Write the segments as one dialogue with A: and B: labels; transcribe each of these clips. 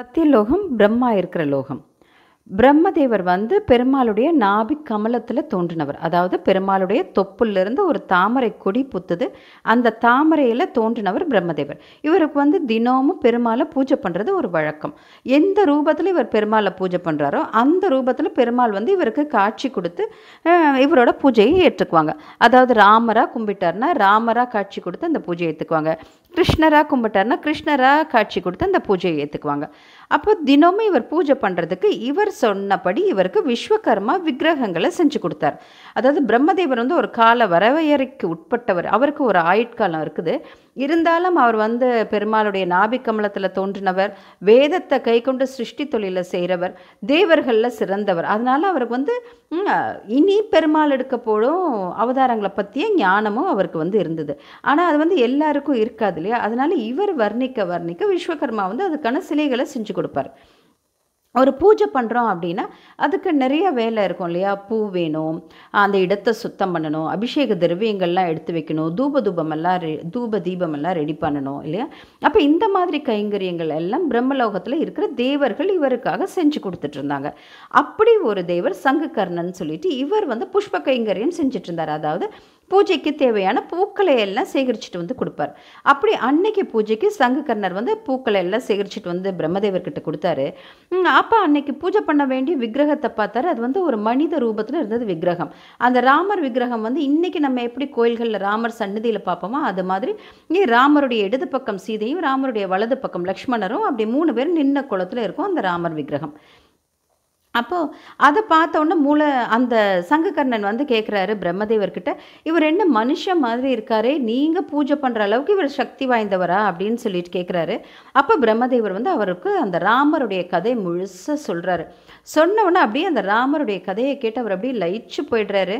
A: சத்தியலோகம் பிரம்மா இருக்கிற லோகம். பிரம்மதேவர் வந்து பெருமாளுடைய நாபிக் கமலத்தில் தோன்றினவர். அதாவது பெருமாளுடைய தொப்புலேருந்து ஒரு தாமரை கொடி புத்துது அந்த தாமரையில் தோன்றினவர் பிரம்மதேவர். இவருக்கு வந்து தினமும் பெருமாளை பூஜை பண்ணுறது ஒரு வழக்கம். எந்த ரூபத்தில் இவர் பெருமாளை பூஜை பண்ணுறாரோ அந்த ரூபத்தில் பெருமாள் வந்து இவருக்கு காட்சி கொடுத்து இவரோட பூஜையை ஏற்றுக்குவாங்க. அதாவது ராமராக கும்பிட்டார்னா ராமராக காட்சி கொடுத்து அந்த பூஜையை ஏற்றுக்குவாங்க கிருஷ்ணராக கும்பிட்டார்னா கிருஷ்ணராக காட்சி கொடுத்து அந்த பூஜையை ஏற்றுக்குவாங்க அப்போ தினமும் இவர் பூஜை பண்ணுறதுக்கு இவர் சொன்னபடி இவருக்கு விஸ்வகர்மா விக்கிரகங்களை செஞ்சு கொடுத்தார். அதாவது பிரம்மதேவர் வந்து ஒரு கால வரையறைக்கு உட்பட்டவர். அவருக்கு ஒரு ஆயுட்காலம் இருக்குது. இருந்தாலும் அவர் வந்து பெருமாளுடைய நாபிக்கமலத்தில் தோன்றினவர் வேதத்தை கை கொண்டு சிருஷ்டி தொழிலை செய்கிறவர் தேவர்களில் சிறந்தவர். அதனால் அவருக்கு வந்து இனி பெருமாள் எடுக்க போடும் அவதாரங்களை பற்றிய ஞானமும் அவருக்கு வந்து இருந்தது. ஆனால் அது வந்து எல்லாருக்கும் இருக்காது இல்லையா? அதனால் இவர் வர்ணிக்க வர்ணிக்க விஸ்வகர்மா வந்து அதுக்கான சிலைகளை செஞ்சு கொடுப்பார். ஒரு பூஜை பண்ணுறோம் அப்படின்னா அதுக்கு நிறைய வேலை இருக்கும் இல்லையா? பூ வேணும் அந்த இடத்த சுத்தம் பண்ணணும் அபிஷேக திரவியங்கள்லாம் எடுத்து வைக்கணும் தூப தூபமெல்லாம் ரெ தூப தீபமெல்லாம் ரெடி பண்ணணும் இல்லையா? அப்போ இந்த மாதிரி கைங்கரியங்கள் எல்லாம் பிரம்மலோகத்தில் இருக்கிற தேவர்கள் இவருக்காக செஞ்சு கொடுத்துட்டு இருந்தாங்க. அப்படி ஒரு தேவர் சங்ககர்ணன் சொல்லிட்டு இவர் வந்து புஷ்ப கைங்கரியம் செஞ்சுட்டு இருந்தார். அதாவது பூஜைக்கு தேவையான பூக்களை எல்லாம் சேகரிச்சுட்டு வந்து கொடுப்பார். அப்படி அன்னைக்கு பூஜைக்கு சங்ககர்ணர் வந்து பூக்களை எல்லாம் சேகரிச்சுட்டு வந்து பிரம்மதேவர்கிட்ட கொடுத்தாரு. அப்போ அன்னைக்கு பூஜை பண்ண வேண்டிய விக்கிரகத்தை பார்த்தாரு. அது வந்து ஒரு மனித ரூபத்தில் இருந்தது விக்கிரகம். அந்த ராமர் விக்கிரகம் வந்து இன்னைக்கு நம்ம எப்படி கோயில்களில் ராமர் சன்னதியில் பார்ப்போமோ அது மாதிரி ராமருடைய இடது பக்கம் சீதையும் ராமருடைய வலது பக்கம் லக்ஷ்மணரும் அப்படி மூணு பேர் நின்ன குளத்தில் இருக்கும் அந்த ராமர் விக்கிரகம். அப்போது அதை பார்த்தோன்னே மூளை அந்த சங்ககர்ணன் வந்து கேட்குறாரு பிரம்மதேவர்கிட்ட இவர் என்ன மனுஷன் மாதிரி இருக்காரே நீங்கள் பூஜை பண்ணுற அளவுக்கு இவர் சக்தி வாய்ந்தவரா? அப்படின்னு சொல்லிட்டு கேட்குறாரு அப்போ பிரம்மதேவர் வந்து அவருக்கு அந்த ராமருடைய கதை முழுசாக சொல்கிறாரு சொன்ன அப்படியே அந்த ராமருடைய கதையை கேட்டு அவர் அப்படியே லயிச்சு போயிடுறாரு.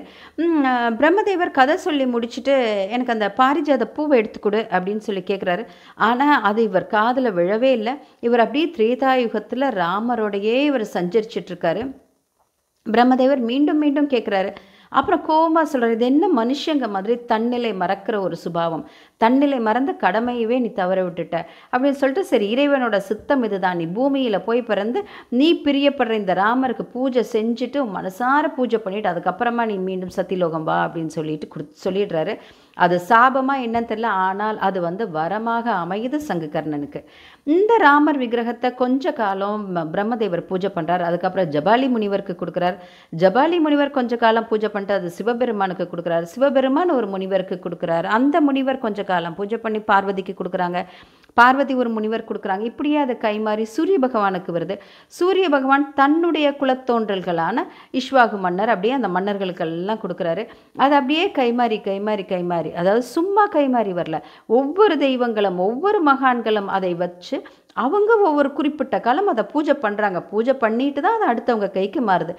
A: பிரம்மதேவர் கதை சொல்லி முடிச்சுட்டு எனக்கு அந்த பாரிஜாத பூவை எடுத்துக்கொடு அப்படின்னு சொல்லி கேட்குறாரு ஆனால் அது இவர் காதில் விழவே இல்லை. இவர் அப்படியே திரேதாயுகத்தில் ராமரோடையே இவர் சஞ்சரிச்சிட்ருக்காரு பிரம்மதேவர் மீண்டும் மீண்டும் கேட்குறாரு அப்புறம் கோமா சொல்கிறார் இது என்ன மனுஷங்க மாதிரி தன்னிலை மறக்கிற ஒரு சுபாவம். தன்னிலை மறந்த கடமையவே நீ தவற விட்டுட்ட. அப்படின்னு சொல்லிட்டு சரி இறைவனோட சித்தம் இதுதான். நீ பூமியில் போய் பிறந்து நீ பிரியப்படுற இந்த ராமருக்கு பூஜை செஞ்சுட்டு மனசார பூஜை பண்ணிவிட்டு அதுக்கப்புறமா நீ மீண்டும் சத்தியலோகம் வா. அப்படின்னு சொல்லிட்டு கொடு சொல்லிடுறாரு. அது சாபமா என்னன்னு தெரியல ஆனால் அது வந்து வரமாக அமையுது சங்ககர்ணனுக்கு. இந்த ராமர் விக்கிரகத்தை கொஞ்ச காலம் பிரம்மதேவர் பூஜை பண்ணுறார் அதுக்கப்புறம் ஜபாலி முனிவருக்கு கொடுக்குறார். ஜபாலி முனிவர் கொஞ்ச காலம் பூஜை பண்ணிட்டு அது சிவபெருமானுக்கு கொடுக்குறாரு. சிவபெருமான் ஒரு முனிவருக்கு கொடுக்குறாரு. அந்த முனிவர் கொஞ்ச காலம் பூஜை பண்ணி பார்வதிக்கு கொடுக்குறாங்க. பார்வதி ஒரு முனிவர் கொடுக்குறாங்க. இப்படியே அது கைமாறி சூரிய பகவானுக்கு வருது. சூரிய பகவான் தன்னுடைய குலத்தோன்றல்களான இஷ்வாகு மன்னர் அப்படியே அந்த மன்னர்களுக்கெல்லாம் கொடுக்குறாரு. அது அப்படியே கைமாறி கைமாறி கைமாறி. அதாவது சும்மா கைமாறி வரல. ஒவ்வொரு தெய்வங்களும் ஒவ்வொரு மகான்களும் அதை வச்சு அவங்க ஒவ்வொரு குறிப்பிட்ட காலம் அதை பூஜை பண்ணுறாங்க பூஜை பண்ணிட்டு தான் அது அடுத்தவங்க கைக்கு மாறுது.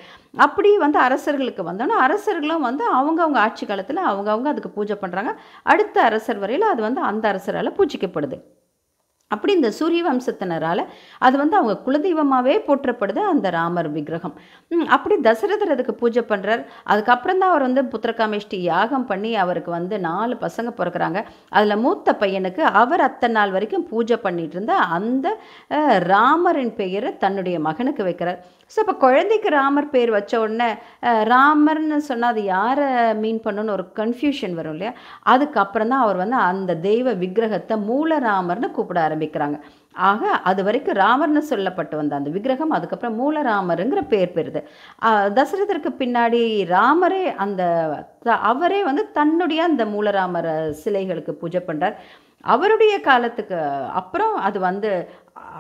A: அப்படி வந்து அரசர்களுக்கு வந்தோன்னா அரசர்களும் வந்து அவங்கவுங்க ஆட்சி காலத்தில் அவங்கவுங்க அதுக்கு பூஜை பண்ணுறாங்க அடுத்த அரசர் வரையில் அது வந்து அந்த அரசரால் பூஜிக்கப்படுது. அப்படி இந்த சூரிய வம்சத்தினரால் அது வந்து அவங்க குலதெய்வமாகவே போற்றப்படுது அந்த ராமர் விக்கிரகம். அப்படி தசரதர் அதுக்கு பூஜை பண்ணுறார் அதுக்கப்புறம் தான் அவர் வந்து புத்திரகாமேஷ்டி யாகம் பண்ணி அவருக்கு வந்து நாலு பசங்க பிறக்கிறாங்க. அதில் மூத்த பையனுக்கு அவர் அத்தனை நாள் வரைக்கும் பூஜை பண்ணிட்டு இருந்த அந்த ராமரின் பெயரை தன்னுடைய மகனுக்கு வைக்கிறார். ஸோ இப்போ குழந்தைக்கு ராமர் பேர் வச்ச உடனே ராமர்னு சொன்னால் அது யாரை மீன் பண்ணுன்னு ஒரு கன்ஃபியூஷன் வரும் இல்லையா? அதுக்கப்புறம் தான் அவர் வந்து அந்த தெய்வ விக்கிரகத்தை மூலராமர்னு கூப்பிட ஆரம்பிக்கிறாங்க. ஆக அது வரைக்கும் ராமர்னு சொல்லப்பட்டு வந்த அந்த விக்கிரகம் அதுக்கப்புறம் மூலராமருங்கிற பேர் பெறுது. ஆஹ் தசரதருக்கு பின்னாடி ராமரே அந்த அவரே வந்து தன்னுடைய அந்த மூலராமர் சிலைகளுக்கு பூஜை பண்ணுறார் அவருடைய காலத்துக்கு அப்புறம் அது வந்து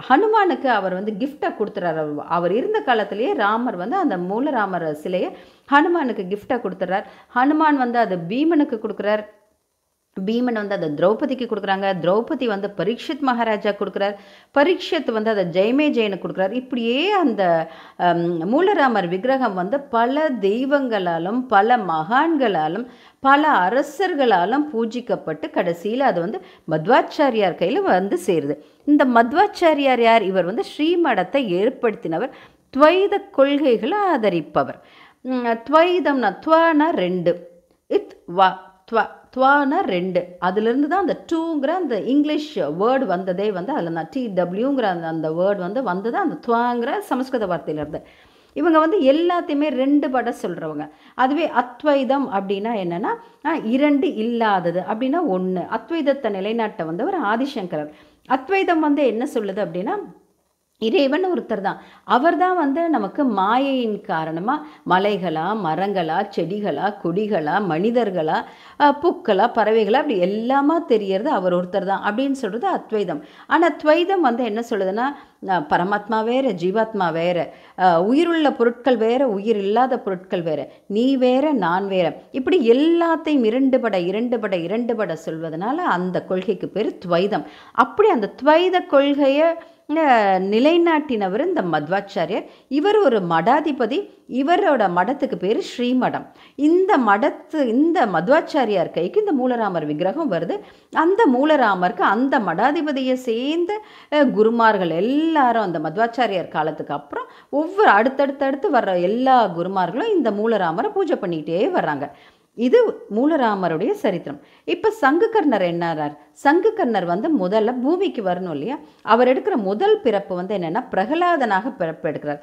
A: ஹனுமானுக்கு அவர் வந்து கிஃப்டை கொடுத்துறாரு. அவர்- அவர் இருந்த காலத்திலேயே ராமர் வந்து அந்த மூலராமர் சிலையை ஹனுமானுக்கு கிஃப்டை கொடுத்துறார். ஹனுமான் வந்து அது பீமனுக்கு கொடுக்குறார். பீமன் வந்து அதை திரௌபதிக்கு கொடுக்குறாங்க. திரௌபதி வந்து பரீட்சித் மகாராஜா கொடுக்குறார். பரீட்சித் வந்து அதை ஜெயமே ஜெயனுக்கு கொடுக்குறார். இப்படியே அந்த மூலராமர் விக்கிரகம் வந்து பல தெய்வங்களாலும் பல மகான்களாலும் பல அரசர்களாலும் பூஜிக்கப்பட்டு கடைசியில் அது வந்து மத்வாச்சாரியார் கையில் வந்து சேருது. இந்த மத்வாச்சாரியார் யார்? இவர் வந்து ஸ்ரீமடத்தை ஏற்படுத்தினவர். துவைத கொள்கைகளை ஆதரிப்பவர். துவைதம்னா துவானா ரெண்டு. இத் வா துவா துவானா ரெண்டு. அதுலேருந்து தான் அந்த டூங்கிற அந்த இங்கிலீஷ் வேர்டு வந்ததே வந்து அதில் தான் டிடபிள்யூங்கிற அந்த அந்த வேர்டு வந்து வந்தது. அந்த துவாங்கிற சமஸ்கிருத வார்த்தையிலேருந்து இவங்க வந்து எல்லாத்தையுமே ரெண்டு பட சொல்கிறவங்க அதுவே அத்வைதம் அப்படின்னா என்னென்னா இரண்டு இல்லாதது அப்படின்னா ஒன்று அத்வைதத்தை நிலைநாட்ட வந்தவர் ஆதிசங்கரர். அத்வைதம் வந்து என்ன சொல்லுது அப்படின்னா இறைவன் ஒருத்தர் தான். அவர் தான் வந்து நமக்கு மாயையின் காரணமாக மலைகளா மரங்களா செடிகளா கொடிகளா மனிதர்களா பூக்களா பறவைகளா அப்படி எல்லாமா தெரியறது அவர் ஒருத்தர் தான் அப்படின்னு சொல்கிறது அத்வைதம். ஆனால் துவைதம் வந்து என்ன சொல்லுதுன்னா பரமாத்மா வேற ஜீவாத்மா வேற உயிருள்ள பொருட்கள் வேற உயிர் இல்லாத பொருட்கள் வேற நீ வேற நான் வேற. இப்படி எல்லாத்தையும் இரண்டு பட இரண்டு பட இரண்டு பட சொல்வதனால அந்த கொள்கைக்கு பேர் துவைதம். அப்படி அந்த துவைத கொள்கையை நிலைநாட்டினவர் இந்த மத்வாச்சாரியர். இவர் ஒரு மடாதிபதி. இவரோட மடத்துக்கு பேர் ஸ்ரீமடம். இந்த மடத்து இந்த மத்வாச்சாரியார் கைக்கு இந்த மூலராமர் விக்கிரகம் வருது. அந்த மூலராமருக்கு அந்த மடாதிபதியை சேர்ந்த குருமார்கள் எல்லாரும் அந்த மத்வாச்சாரியார் காலத்துக்கு அப்புறம் ஒவ்வொரு அடுத்தடுத்தடுத்து வர்ற எல்லா குருமார்களும் இந்த மூலராமரை பூஜை பண்ணிக்கிட்டே வர்றாங்க. இது மூலராமருடைய சரித்திரம். இப்போ சங்குகர்ணர் என்னாரார் சங்குகர்ணர் வந்து முதல்ல பூமிக்கு வரணும் இல்லையா? அவர் எடுக்கிற முதல் பிறப்பு வந்து என்னென்னா பிரகலாதனாக பிறப்பு எடுக்கிறார்.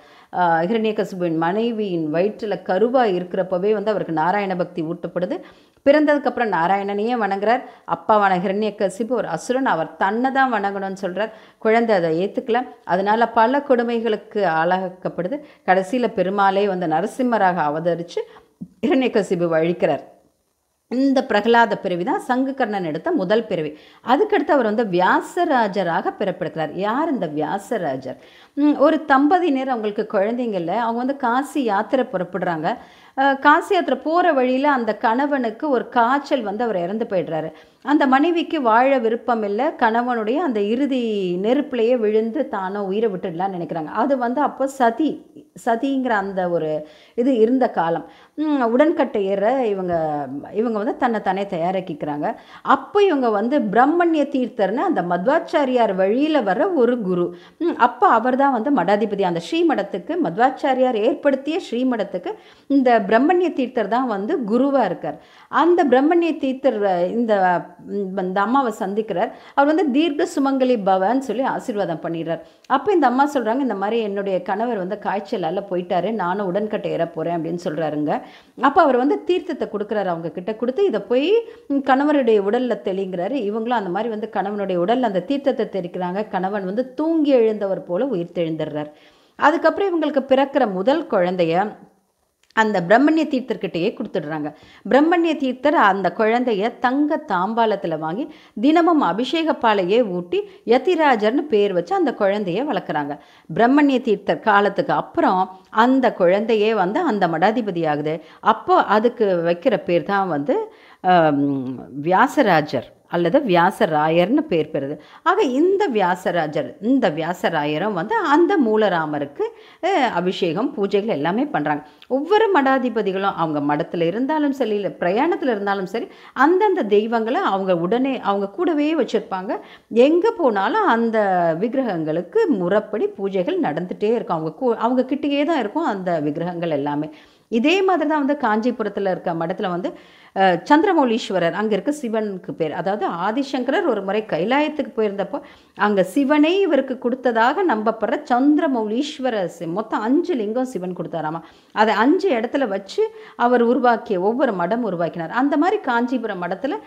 A: ஹிரண்யகசுபின் மனைவியின் வயிற்றில் கருவாக இருக்கிறப்பவே வந்து அவருக்கு நாராயண பக்தி ஊட்டப்படுது. பிறந்ததுக்கப்புறம் நாராயணனையே வணங்குறார். அப்பாவான ஹிரண்யகசிபு ஒரு அசுரன். அவர் தன்னை தான் வணங்கணும்னு சொல்கிறார் குழந்தை அதை ஏற்றுக்கல அதனால் பல கொடுமைகளுக்கு ஆளாக்கப்படுது கடைசியில் பெருமாளே வந்து நரசிம்மராக அவதரித்து ஹிரண்யகசிபு அழிக்கிறார் இந்த பிரகலாத பிறவி தான் சங்குகர்ணன் எடுத்த முதல் பிறவி. அதுக்கடுத்து அவர் வந்து வியாசராஜராக பிறப்பெடுக்கிறார் யார் இந்த வியாசராஜர்? ஒரு தம்பதியினர் அவங்களுக்கு குழந்தைங்க அவங்க வந்து காசி யாத்திரை புறப்படுறாங்க. காசி யாத்திரை போகிற வழியில் அந்த கணவனுக்கு ஒரு காய்ச்சல் வந்து அவர் இறந்து போயிடுறாரு. அந்த மனைவிக்கு வாழ விருப்பம் இல்லை. கணவனுடைய அந்த இறுதி நெருப்புலையே விழுந்து தானும் உயிரை விட்டுடலாம்னு நினைக்கிறாங்க. அது வந்து அப்போ சதி சதிங்கிற அந்த ஒரு இது இருந்த காலம். உடன்கட்டை ஏற இவங்க இவங்க வந்து தன்னை தானே தயாராக்கிக்கிறாங்க. அப்போ இவங்க வந்து பிரம்மண்ய தீர்த்தர்னு அந்த மத்வாச்சாரியார் வழியில் வர ஒரு குரு. அப்போ அவர் தான் வந்து மடாதிபதி. அந்த ஸ்ரீமடத்துக்கு மத்வாச்சாரியார் ஏற்படுத்திய ஸ்ரீமடத்துக்கு இந்த பிரம்மண்ய தீர்த்தர் தான் வந்து குருவாக இருக்கார். அந்த பிரம்மண்ய தீர்த்தர் இந்த இந்த அம்மாவை சந்திக்கிறார். அவர் வந்து தீர்க்க சுமங்கலி பவன்னு சொல்லி ஆசீர்வாதம் பண்ணிடுறார். அப்போ இந்த அம்மா சொல்கிறாங்க இந்த மாதிரி என்னுடைய கணவர் வந்து காய்ச்சலால் போயிட்டாரு நானும் உடன்கட்டை ஏற போகிறேன் அப்படின்னு சொல்கிறாருங்க அப்போ அவர் வந்து தீர்த்தத்தை கொடுக்குறாரு அவங்க கிட்ட கொடுத்து இதை போய் கணவருடைய உடலில் தெளிங்கிறாரு. இவங்களும் அந்த மாதிரி வந்து கணவனுடைய உடலில் அந்த தீர்த்தத்தை தெளிக்கிறாங்க. கணவன் வந்து தூங்கி எழுந்தவர் போல உயிர் தெழுந்துடுறார் அதுக்கப்புறம் இவங்களுக்கு பிறக்கிற முதல் குழந்தைய அந்த பிரம்மண்ய தீர்த்தர்கிட்டயே கொடுத்துடுறாங்க. பிரம்மண்ய தீர்த்தர் அந்த குழந்தைய தங்க தாம்பாலத்தில் வாங்கி தினமும் அபிஷேக பாலையே ஊட்டி யதிராஜர்னு பேர் வச்சு அந்த குழந்தைய வளர்க்குறாங்க. பிரம்மண்ய தீர்த்தர் காலத்துக்கு அப்புறம் அந்த குழந்தையே வந்து அந்த மடாதிபதி ஆகுது. அப்போ அதுக்கு வைக்கிற பேர் தான் வந்து வியாசராஜர். அல்லது வியாசராயர்னு பேர் பெறுது. ஆக இந்த வியாசராஜர் இந்த வியாசராயரும் வந்து அந்த மூலராமருக்கு அபிஷேகம் பூஜைகள் எல்லாமே பண்ணுறாங்க ஒவ்வொரு மடாதிபதிகளும் அவங்க மடத்தில் இருந்தாலும் சரி இல்லை பிரயாணத்தில் இருந்தாலும் சரி அந்தந்த தெய்வங்களை அவங்க உடனே அவங்க கூடவே வச்சுருப்பாங்க. எங்கே போனாலும் அந்த விக்கிரகங்களுக்கு முறைப்படி பூஜைகள் நடந்துகிட்டே இருக்கும். அவங்க கூ அவங்க கிட்டேயே தான் இருக்கும் அந்த விக்கிரகங்கள் எல்லாமே. இதே மாதிரி தான் வந்து காஞ்சிபுரத்தில் இருக்க மடத்தில் வந்து சந்திரமௌலீஸ்வரர் அங்கே இருக்க சிவனுக்கு பேர். அதாவது ஆதிசங்கரர் ஒரு முறை கைலாயத்துக்கு போயிருந்தப்போ அங்கே சிவனே இவருக்கு கொடுத்ததாக நம்பப்படுற சந்திரமௌலீஸ்வரர் மொத்தம் அஞ்சு லிங்கம் சிவன் கொடுத்தாராமா. அதை அஞ்சு இடத்துல வச்சு அவர் உருவாக்கிய ஒவ்வொரு மடம் உருவாக்கினார். அந்த மாதிரி காஞ்சிபுரம் மடத்தில்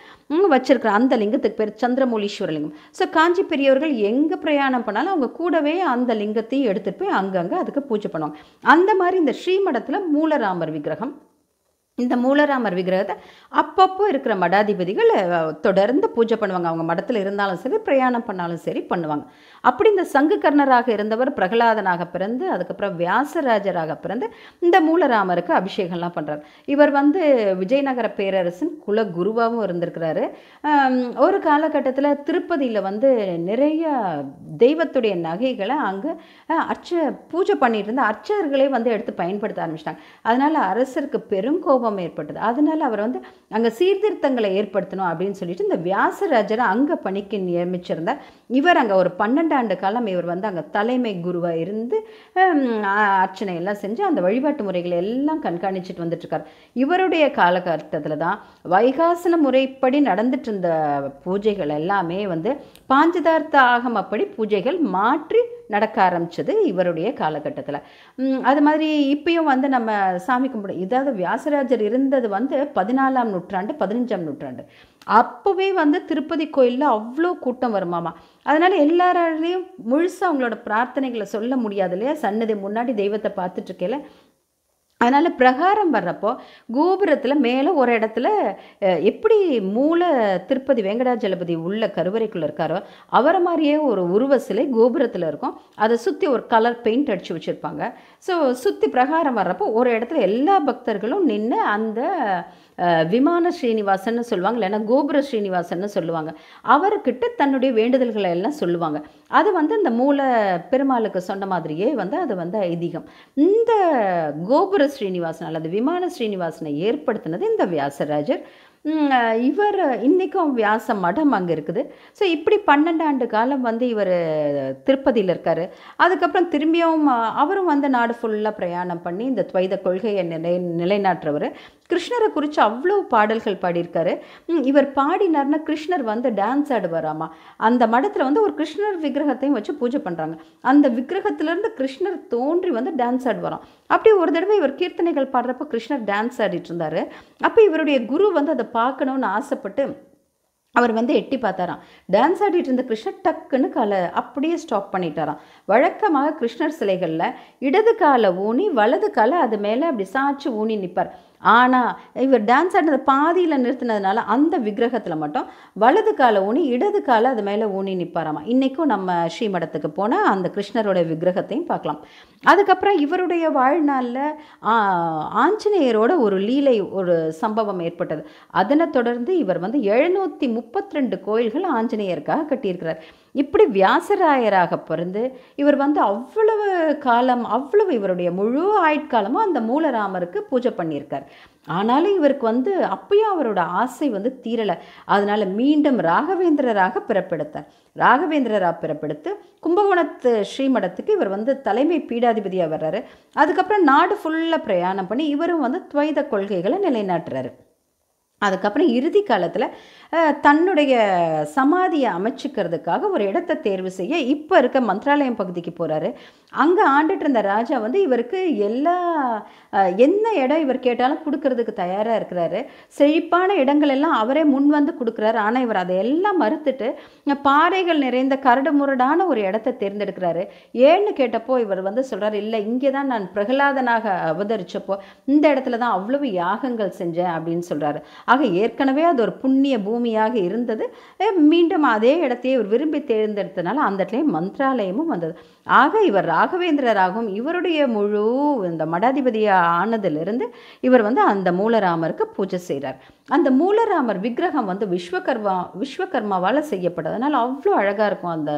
A: வச்சிருக்கிற அந்த லிங்கத்துக்கு பேர் சந்திரமௌலீஸ்வர லிங்கம். ஸோ காஞ்சி பெரியவர்கள் எங்கே பிரயாணம் பண்ணாலும் அவங்க கூடவே அந்த லிங்கத்தையும் எடுத்துகிட்டு போய் அங்கங்கே அதுக்கு பூஜை பண்ணுவாங்க. அந்த மாதிரி இந்த ஸ்ரீமடத்தில் மூலராமர் விக்கிரகம் இந்த மூலராமர் விக்கிரகத்தை அப்பப்போ இருக்கிற மடாதிபதிகள் தொடர்ந்து பூஜை பண்ணுவாங்க. அவங்க மடத்தில் இருந்தாலும் சரி பிரயாணம் பண்ணாலும் சரி பண்ணுவாங்க. அப்படி இந்த சங்குகர்ணராக இருந்தவர் பிரகலாதனாக பிறந்து அதுக்கப்புறம் வியாசராஜராக பிறந்து இந்த மூலராமருக்கு அபிஷேகம்லாம் பண்ணுறார் இவர் வந்து விஜயநகர பேரரசின் குல குருவாகவும் இருந்திருக்கிறாரு. ஒரு காலகட்டத்தில் திருப்பதியில் வந்து நிறைய தெய்வத்துடைய நகைகளை அங்கே அர்ச்ச பூஜை பண்ணிட்டு இருந்த அர்ச்சகர்களே வந்து எடுத்து பயன்படுத்த ஆரம்பிச்சிட்டாங்க. அதனால் அரசருக்கு பெருங்கோபம் சம்பவம் ஏற்பட்டது. அதனால் அவர் வந்து அங்கே சீர்திருத்தங்களை ஏற்படுத்தணும் அப்படின்னு சொல்லிட்டு இந்த வியாசராஜரை அங்கே பணிக்கு நியமிச்சிருந்தார் இவர் அங்கே ஒரு பன்னெண்டு ஆண்டு காலம் இவர் வந்து அங்கே தலைமை குருவாக இருந்து அர்ச்சனை எல்லாம் செஞ்சு அந்த வழிபாட்டு முறைகளை எல்லாம் கண்காணிச்சிட்டு வந்துட்டுருக்கார். இவருடைய காலகட்டத்தில் தான் வைகாசன முறைப்படி நடந்துட்டு இருந்த பூஜைகள் எல்லாமே வந்து பாஞ்சதார்த்த ஆகமப்படி பூஜைகள் மாற்றி நடக்க ஆரம்பித்தது இவருடைய காலகட்டத்தில். அது மாதிரி இப்பயும் வந்து நம்ம சாமி கும்பிட இதாவது வியாசராஜர் இருந்தது வந்து பதினாலாம் நூற்றாண்டு பதினஞ்சாம் நூற்றாண்டு. அப்போவே வந்து திருப்பதி கோயிலில் அவ்வளோ கூட்டம் வருமாமா அதனால் எல்லாராலையும் முழுசாக அவங்களோட பிரார்த்தனைகளை சொல்ல முடியாது இல்லையா? சன்னதி முன்னாடி தெய்வத்தை பார்த்துட்டு இருக்கையில அதனால் பிரகாரம் வர்றப்போ கோபுரத்தில் மேலே ஒரு இடத்துல எப்படி மூல திருப்பதி வெங்கடாஜலபதி உள்ள கருவறைக்குள்ளே இருக்காரோ அவரை மாதிரியே ஒரு உருவ சிலை கோபுரத்தில் இருக்கும். அதை சுற்றி ஒரு கலர் பெயிண்ட் அடித்து வச்சுருப்பாங்க. ஸோ சுற்றி பிரகாரம் வர்றப்போ ஒரு இடத்துல எல்லா பக்தர்களும் நின்று அந்த விமான ஸ்ரீனிவாசன் சொல்லுவாங்க இல்லைன்னா கோபுர ஸ்ரீனிவாசன்னு சொல்லுவாங்க. அவர்கிட்ட தன்னுடைய வேண்டுதல்களை எல்லாம் சொல்லுவாங்க. அது வந்து இந்த மூல பெருமாளுக்கு சொன்ன மாதிரியே வந்து அது வந்து ஐதீகம். இந்த கோபுர ஸ்ரீனிவாசன் அல்லது விமான ஸ்ரீனிவாசனை ஏற்படுத்தினது இந்த வியாசராஜர். இவர் இன்றைக்கும் வியாச மடம் அங்கே இருக்குது. ஸோ இப்படி பன்னெண்டு ஆண்டு காலம் வந்து இவர் திருப்பதியில் இருக்கார். அதுக்கப்புறம் திரும்பியும் அவரும் வந்து நாடு ஃபுல்லாக பிரயாணம் பண்ணி இந்த துவைத கொள்கையை நிலை நிலைநாட்டுறவர். கிருஷ்ணரை குறித்து அவ்வளோ பாடல்கள் பாடியிருக்காரு. இவர் பாடினார்னா கிருஷ்ணர் வந்து டான்ஸ் ஆடுவாராமா? அந்த மடத்தில் வந்து ஒரு கிருஷ்ணர் விக்கிரகத்தையும் வச்சு பூஜை பண்ணுறாங்க அந்த விக்கிரகத்திலேருந்து கிருஷ்ணர் தோன்றி வந்து டான்ஸ் ஆடுவாராம். அப்படி ஒரு தடவை இவர் கீர்த்தனைகள் பாடுறப்ப கிருஷ்ணர் டான்ஸ் ஆடிட்டு இருந்தார். அப்போ இவருடைய குரு வந்து அதை பார்க்கணுன்னு ஆசைப்பட்டு அவர் வந்து எட்டி பார்த்தாராம். டான்ஸ் ஆடிட்டு இருந்த கிருஷ்ணர் டக்குன்னு காலை அப்படியே ஸ்டாப் பண்ணிட்டாராம். வழக்கமாக கிருஷ்ணர் சிலைகளில் இடது காலை ஊனி வலது காலை அது மேலே அப்படி சாய்ச்சி ஊனி நிற்பார் ஆனால் இவர் டான்ஸ் ஆடினது பாதியில் நிறுத்தினதுனால அந்த விக்கிரகத்தில் மட்டும் வலது காலை ஊனி இடது காலை அது மேலே ஊனி நிற்பாராமா இன்றைக்கும் நம்ம ஸ்ரீமடத்துக்கு போனால் அந்த கிருஷ்ணரோட விக்கிரகத்தையும் பார்க்கலாம். அதுக்கப்புறம் இவருடைய வாழ்நாளில் ஆஞ்சநேயரோட ஒரு லீலை ஒரு சம்பவம் ஏற்பட்டது. அதனை தொடர்ந்து இவர் வந்து எழுநூற்றி முப்பத்தி ரெண்டு கோயில்கள் ஆஞ்சநேயருக்காக கட்டியிருக்கிறார். இப்படி வியாசராயராக பிறந்து இவர் வந்து அவ்வளவு காலம் அவ்வளவு இவருடைய முழு ஆயுட்காலமும் அந்த மூலராமருக்கு பூஜை பண்ணியிருக்கார். ஆனாலும் இவருக்கு வந்து அப்பயும் அவரோட ஆசை வந்து தீரலை. அதனால் மீண்டும் ராகவேந்திரராக பிறப்பெடுத்தார். ராகவேந்திரராக பிறப்பெடுத்து கும்பகோணத்து ஸ்ரீமடத்துக்கு இவர் வந்து தலைமை பீடாதிபதியாக வர்றாரு. அதுக்கப்புறம் நாடு ஃபுல்லாக பிரயாணம் பண்ணி இவரும் வந்து துவைத கொள்கைகளை நிலைநாட்டுறாரு. அதுக்கப்புறம் இறுதி காலத்தில் தன்னுடைய சமாதியை அமைச்சிக்கிறதுக்காக ஒரு இடத்தை தேர்வு செய்ய இப்போ இருக்க மந்த்ராலயம் பகுதிக்கு போகிறாரு அங்கே ஆண்டுட்டு இருந்த ராஜா வந்து இவருக்கு எல்லா என்ன இடம் இவர் கேட்டாலும் கொடுக்கறதுக்கு தயாராக இருக்கிறாரு. செழிப்பான இடங்கள் எல்லாம் அவரே முன் வந்து கொடுக்குறாரு. ஆனால் இவர் அதையெல்லாம் மறுத்துட்டு பாறைகள் நிறைந்த கரடு முரடான ஒரு இடத்த தேர்ந்தெடுக்கிறாரு. ஏன்னு கேட்டப்போ இவர் வந்து சொல்கிறார் இல்லை இங்கே தான் நான் பிரகலாதனாக அவதரித்தப்போ இந்த இடத்துல தான் அவ்வளவு யாகங்கள் செஞ்சேன் அப்படின்னு சொல்கிறாரு ஆக ஏற்கனவே அது ஒரு புண்ணிய பூமியாக இருந்தது. மீண்டும் அதே இடத்தையே இவர் விரும்பி தேர்ந்தெடுத்தனால அந்த இடத்துல மந்த்ராலயமும் வந்தது. ஆக இவர் ராகவேந்திரராகவும் இவருடைய முழு இந்த மடாதிபதியாக ஆனதிலிருந்து இவர் வந்து அந்த மூலராமருக்கு பூஜை செய்கிறார் அந்த மூலராமர் விக்கிரகம் வந்து விஸ்வகர்மா விஸ்வகர்மாவால் செய்யப்பட்டதுனால அவ்வளோ அழகாக இருக்கும் அந்த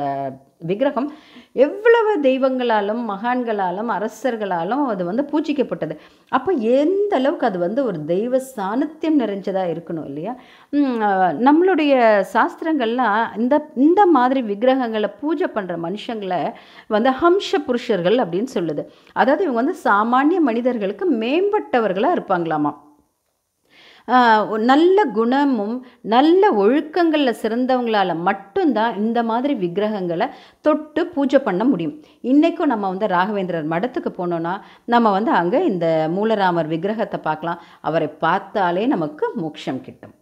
A: விக்கிரகம் எவ்வளவு தெய்வங்களாலும் மகான்களாலும் அரசர்களாலும் அது வந்து பூஜிக்கப்பட்டது. அப்போ எந்த அளவுக்கு அது வந்து ஒரு தெய்வ சாநித்தியம் நிறைஞ்சதாக இருக்கணும் இல்லையா? நம்மளுடைய சாஸ்திரங்கள்லாம் இந்த இந்த மாதிரி விக்கிரகங்களை பூஜை பண்ணுற மனுஷங்களை வந்து ஹம்ச புருஷர்கள் அப்படின்னு சொல்லுது. அதாவது இவங்க வந்து சாமானிய மனிதர்களுக்கு மேம்பட்டவர்களாக இருப்பாங்களாமா? நல்ல குணமும் நல்ல ஒழுக்கங்களில் சிறந்தவங்களால மட்டும்தான் இந்த மாதிரி விக்கிரகங்களை தொட்டு பூஜை பண்ண முடியும். இன்றைக்கும் நம்ம வந்து ராகவேந்திரர் மடத்துக்கு போனோன்னா நம்ம வந்து அங்கே இந்த மூலராமர் விக்கிரகத்தை பார்க்கலாம். அவரை பார்த்தாலே நமக்கு மோட்சம் கிட்டும்.